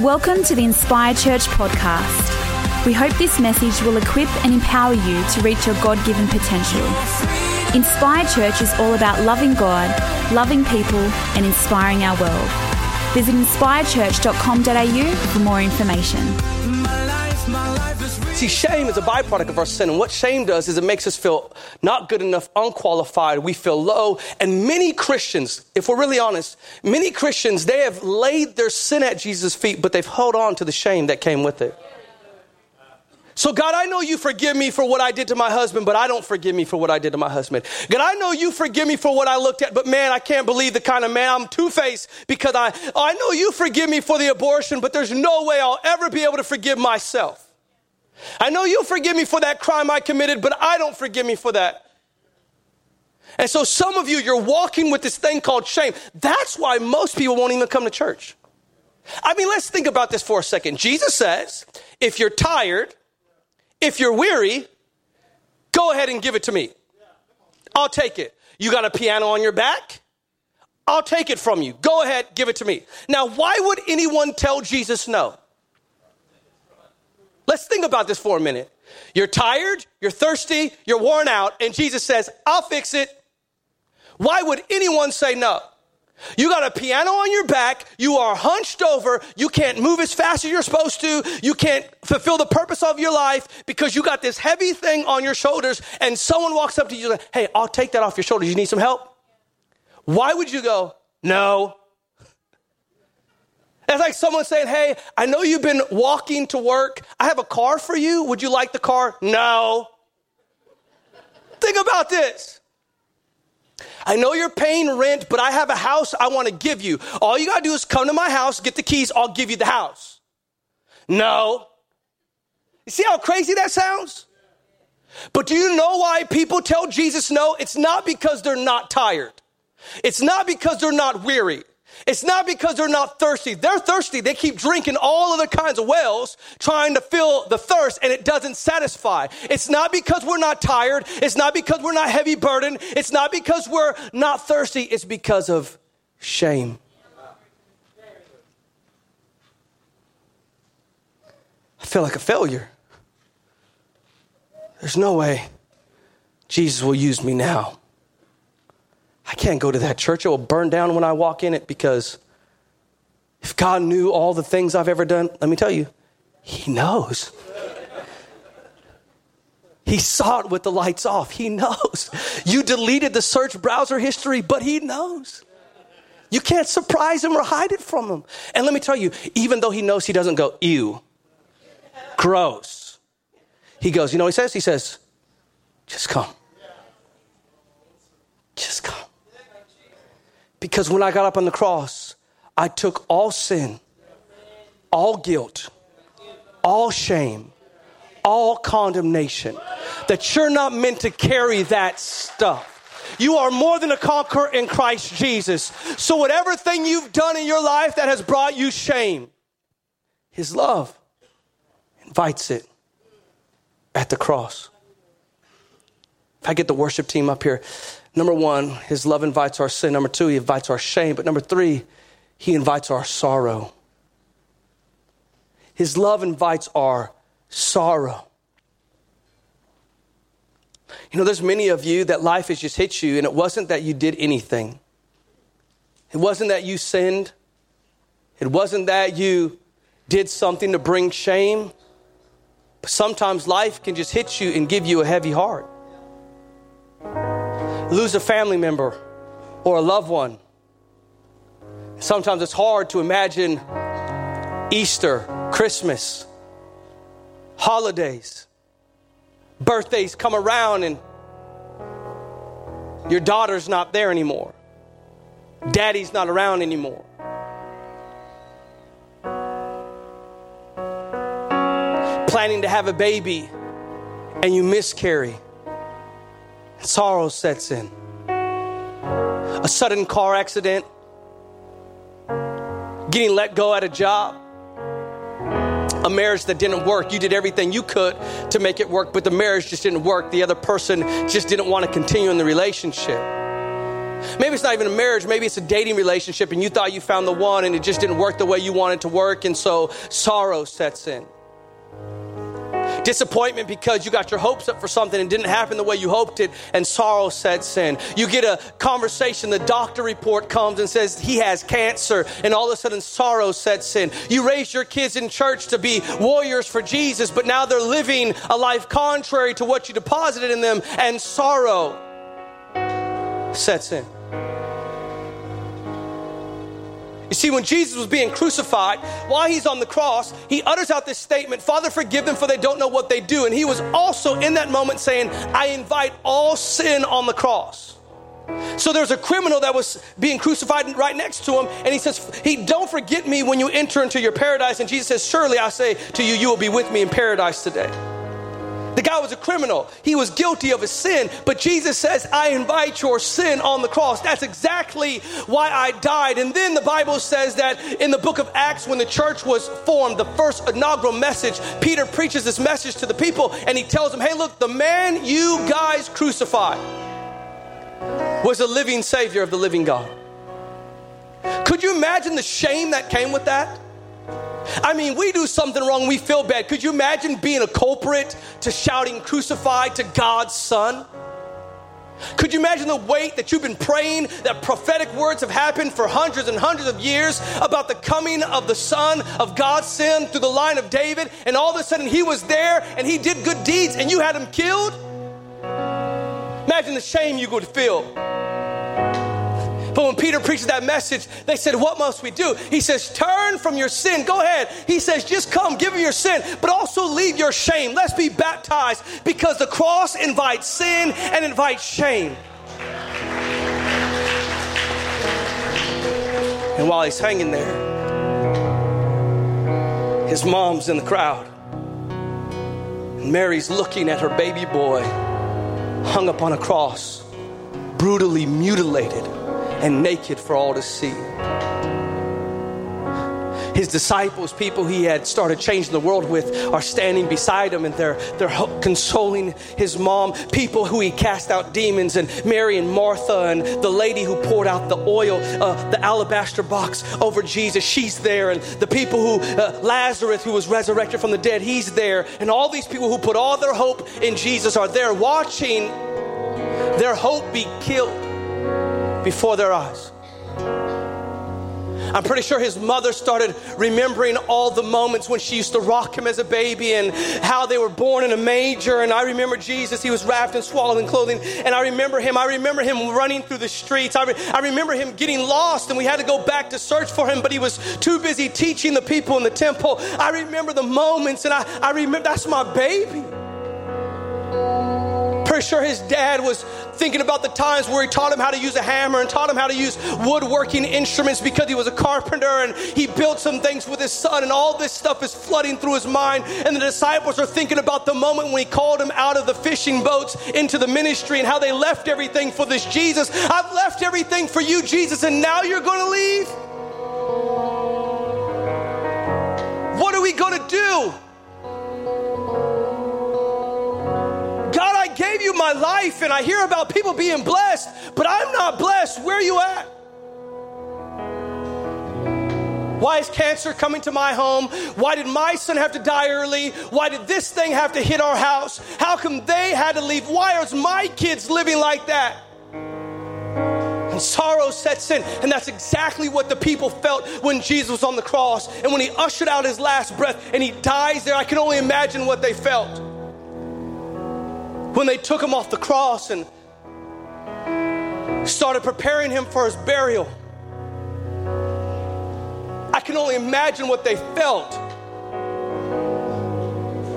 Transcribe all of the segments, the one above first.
Welcome to the Inspire Church podcast. We hope this message will equip and empower you to reach your God given potential. Inspire Church is all about loving God, loving people, and inspiring our world. Visit inspirechurch.com.au for more information. See, shame is a byproduct of our sin. And what shame does is it makes us feel not good enough, unqualified. We feel low. And many Christians, if we're really honest, many Christians, they have laid their sin at Jesus' feet, but they've held on to the shame that came with it. So, God, I know you forgive me for what I did to my husband, but I don't forgive me for what I did to my husband. God, I know you forgive me for what I looked at, but man, I can't believe the kind of man I'm two faced because I, I know you forgive me for the abortion, but there's no way I'll ever be able to forgive myself. I know you forgive me for that crime I committed, but I don't forgive me for that. And so, some of you, you're walking with this thing called shame. That's why most people won't even come to church. I mean, let's think about this for a second. Jesus says, if you're tired, if you're weary, go ahead and give it to me. I'll take it. You got a piano on your back? I'll take it from you. Go ahead, give it to me. Now, why would anyone tell Jesus no? Let's think about this for a minute. You're tired, you're thirsty, you're worn out, and Jesus says, I'll fix it. Why would anyone say no? You got a piano on your back. You are hunched over. You can't move as fast as you're supposed to. You can't fulfill the purpose of your life because you got this heavy thing on your shoulders and someone walks up to you and like, Hey, I'll take that off your shoulders. You need some help? Why would you go, no? It's like someone saying, Hey, I know you've been walking to work. I have a car for you. Would you like the car? No. Think about this. I know you're paying rent, but I have a house I want to give you. All you got to do is come to my house, get the keys, I'll give you the house. No. You see how crazy that sounds? But do you know why people tell Jesus no? It's not because they're not tired. It's not because they're not weary. It's not because they're not thirsty. They're thirsty. They keep drinking all other kinds of wells trying to fill the thirst and it doesn't satisfy. It's not because we're not tired. It's not because we're not heavy burdened. It's not because we're not thirsty. It's because of shame. I feel like a failure. There's no way Jesus will use me now. I can't go to that church. It will burn down when I walk in it because if God knew all the things I've ever done, let me tell you, He knows. He saw it with the lights off. He knows. You deleted the search browser history, but He knows. You can't surprise Him or hide it from Him. And let me tell you, even though He knows, He doesn't go, ew, gross. He goes, you know He says? He says, just come. Just come. Because when I got up on the cross, I took all sin, all guilt, all shame, all condemnation. That you're not meant to carry that stuff. You are more than a conqueror in Christ Jesus. So, whatever thing you've done in your life that has brought you shame, His love invites it at the cross. If I get the worship team up here, Number one, his love invites our sin. Number two, he invites our shame. But number three, he invites our sorrow. His love invites our sorrow. You know, there's many of you that life has just hit you, and it wasn't that you did anything. It wasn't that you sinned. It wasn't that you did something to bring shame. But sometimes life can just hit you and give you a heavy heart lose a family member or a loved one. Sometimes it's hard to imagine Easter, Christmas, holidays, birthdays come around and your daughter's not there anymore. Daddy's not around anymore. Planning to have a baby and you miscarry sorrow sets in. A sudden car accident, getting let go at a job, a marriage that didn't work. You did everything you could to make it work, but the marriage just didn't work. The other person just didn't want to continue in the relationship. Maybe it's not even a marriage, maybe it's a dating relationship and you thought you found the one and it just didn't work the way you wanted to work, and so sorrow sets in. Disappointment because you got your hopes up for something and didn't happen the way you hoped it, and sorrow sets in. You get a conversation, the doctor report comes and says he has cancer, and all of a sudden sorrow sets in. You raise your kids in church to be warriors for Jesus, but now they're living a life contrary to what you deposited in them, and sorrow sets in. You see, when Jesus was being crucified, while he's on the cross, he utters out this statement Father, forgive them, for they don't know what they do. And he was also in that moment saying, I invite all sin on the cross. So there's a criminal that was being crucified right next to him, and he says, He don't forget me when you enter into your paradise. And Jesus says, Surely I say to you, you will be with me in paradise today. The guy was a criminal. He was guilty of his sin, but Jesus says, I invite your sin on the cross. That's exactly why I died. And then the Bible says that in the book of Acts, when the church was formed, the first inaugural message, Peter preaches this message to the people and he tells them, Hey, look, the man you guys crucified was a living Savior of the living God. Could you imagine the shame that came with that? I mean, we do something wrong, we feel bad. Could you imagine being a culprit to shouting crucified to God's Son? Could you imagine the weight that you've been praying, that prophetic words have happened for hundreds and hundreds of years about the coming of the Son of God's sin through the line of David, and all of a sudden he was there and he did good deeds and you had him killed? Imagine the shame you would feel. But when Peter preaches that message, they said, What must we do? He says, Turn from your sin. Go ahead. He says, Just come, give your sin, but also leave your shame. Let's be baptized because the cross invites sin and invites shame. And while he's hanging there, his mom's in the crowd. Mary's looking at her baby boy hung up on a cross, brutally mutilated and naked for all to see. His disciples, people he had started changing the world with, are standing beside him and they're, they're consoling his mom. People who he cast out demons, and Mary and Martha, and the lady who poured out the oil, uh, the alabaster box over Jesus, she's there. And the people who, uh, Lazarus, who was resurrected from the dead, he's there. And all these people who put all their hope in Jesus are there watching their hope be killed before their eyes. I'm pretty sure his mother started remembering all the moments when she used to rock him as a baby and how they were born in a manger. And I remember Jesus, he was wrapped in swaddling clothing. And I remember him, I remember him running through the streets. I, re- I remember him getting lost and we had to go back to search for him, but he was too busy teaching the people in the temple. I remember the moments and I, I remember that's my baby. Pretty sure his dad was thinking about the times where he taught him how to use a hammer and taught him how to use woodworking instruments because he was a carpenter and he built some things with his son, and all this stuff is flooding through his mind. And the disciples are thinking about the moment when he called him out of the fishing boats into the ministry and how they left everything for this Jesus. I've left everything for you, Jesus, and now you're going to leave? What are we going to do? You my life and I hear about people being blessed, but I'm not blessed. Where are you at? Why is cancer coming to my home? Why did my son have to die early? Why did this thing have to hit our house? How come they had to leave? Why are my kids living like that? And sorrow sets in. And that's exactly what the people felt when Jesus was on the cross. And when he ushered out his last breath and he dies there, I can only imagine what they felt when they took him off the cross and started preparing him for his burial. I can only imagine what they felt.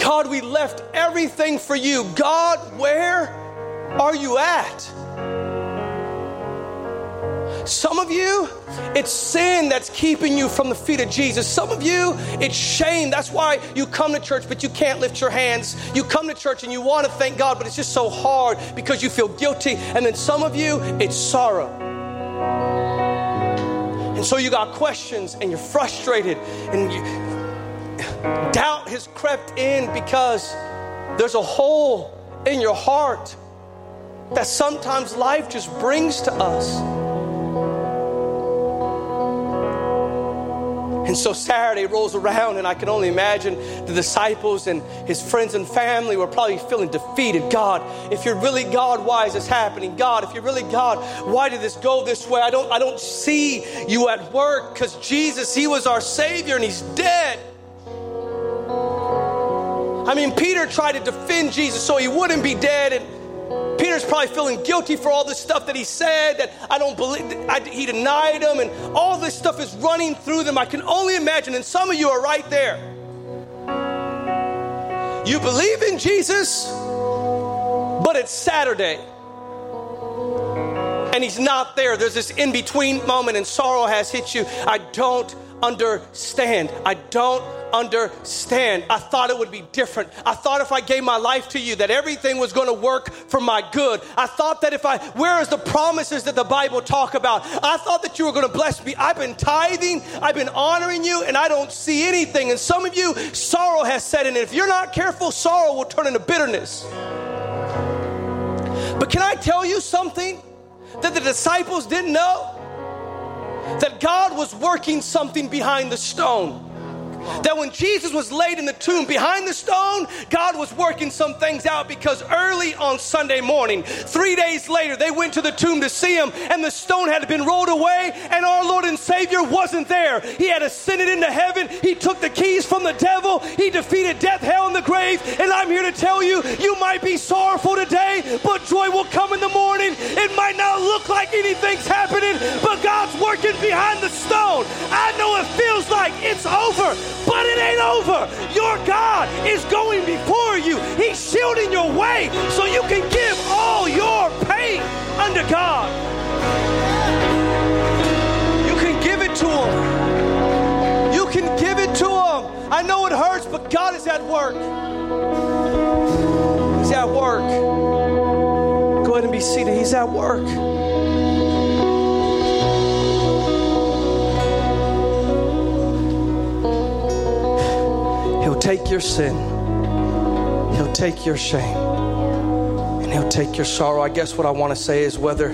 God, we left everything for you. God, where are you at? Some of you, it's sin that's keeping you from the feet of Jesus. Some of you, it's shame. That's why you come to church, but you can't lift your hands. You come to church and you want to thank God, but it's just so hard because you feel guilty. And then some of you, it's sorrow. And so you got questions and you're frustrated and you, doubt has crept in because there's a hole in your heart that sometimes life just brings to us. And so Saturday rolls around, and I can only imagine the disciples and his friends and family were probably feeling defeated. God, if you're really God, why is this happening? God, if you're really God, why did this go this way? I don't, I don't see you at work because Jesus, He was our Savior and He's dead. I mean, Peter tried to defend Jesus so he wouldn't be dead, and Peter's probably feeling guilty for all this stuff that he said, that I don't believe, I, he denied him, and all this stuff is running through them. I can only imagine, and some of you are right there. You believe in Jesus, but it's Saturday. And he's not there. There's this in between moment, and sorrow has hit you. I don't understand. I don't understand. I thought it would be different. I thought if I gave my life to you that everything was going to work for my good. I thought that if I where is the promises that the Bible talk about? I thought that you were going to bless me. I've been tithing, I've been honoring you and I don't see anything. And some of you sorrow has set in. And if you're not careful, sorrow will turn into bitterness. But can I tell you something that the disciples didn't know? That God was working something behind the stone that when Jesus was laid in the tomb behind the stone, God was working some things out because early on Sunday morning, three days later, they went to the tomb to see him, and the stone had been rolled away, and our Lord and Savior wasn't there. He had ascended into heaven, He took the keys from the devil, He defeated death, hell, and the grave. And I'm here to tell you, you might be sorrowful today, but joy will come in the morning. It might not look like anything's happening, over, but it ain't over. Your God is going before you. He's shielding your way so you can give all your pain unto God. You can give it to Him. You can give it to Him. I know it hurts, but God is at work. He's at work. Go ahead and be seated. He's at work. Take your sin, He'll take your shame, and He'll take your sorrow. I guess what I want to say is whether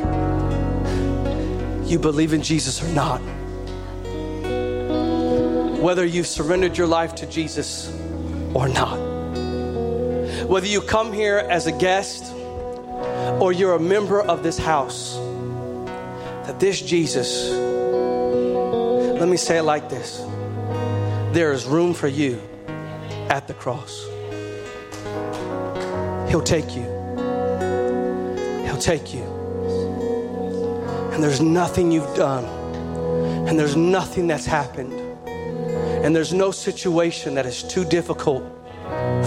you believe in Jesus or not, whether you've surrendered your life to Jesus or not, whether you come here as a guest or you're a member of this house, that this Jesus, let me say it like this there is room for you at the cross. He'll take you. He'll take you. And there's nothing you've done, and there's nothing that's happened, and there's no situation that is too difficult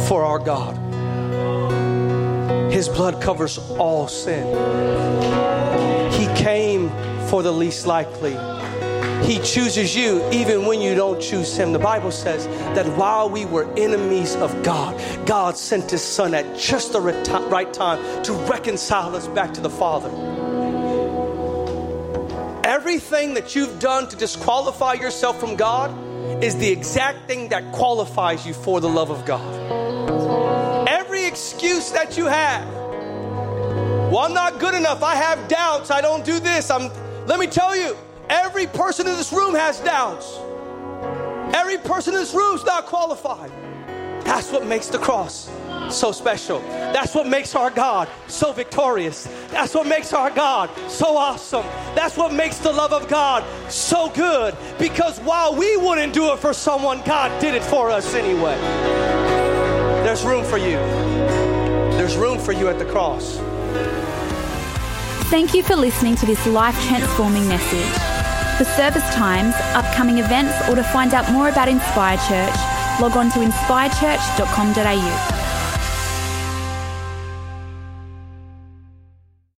for our God. His blood covers all sin. He came for the least likely. He chooses you even when you don't choose Him. The Bible says that while we were enemies of God, God sent His Son at just the right time to reconcile us back to the Father. Everything that you've done to disqualify yourself from God is the exact thing that qualifies you for the love of God. Every excuse that you have, well, I'm not good enough. I have doubts. I don't do this. I'm. Let me tell you, every person in this room has doubts. Every person in this room is not qualified. That's what makes the cross so special. That's what makes our God so victorious. That's what makes our God so awesome. That's what makes the love of God so good because while we wouldn't do it for someone, God did it for us anyway. There's room for you. There's room for you at the cross. Thank you for listening to this life transforming message. For service times, upcoming events, or to find out more about Inspire Church, log on to inspirechurch.com.au.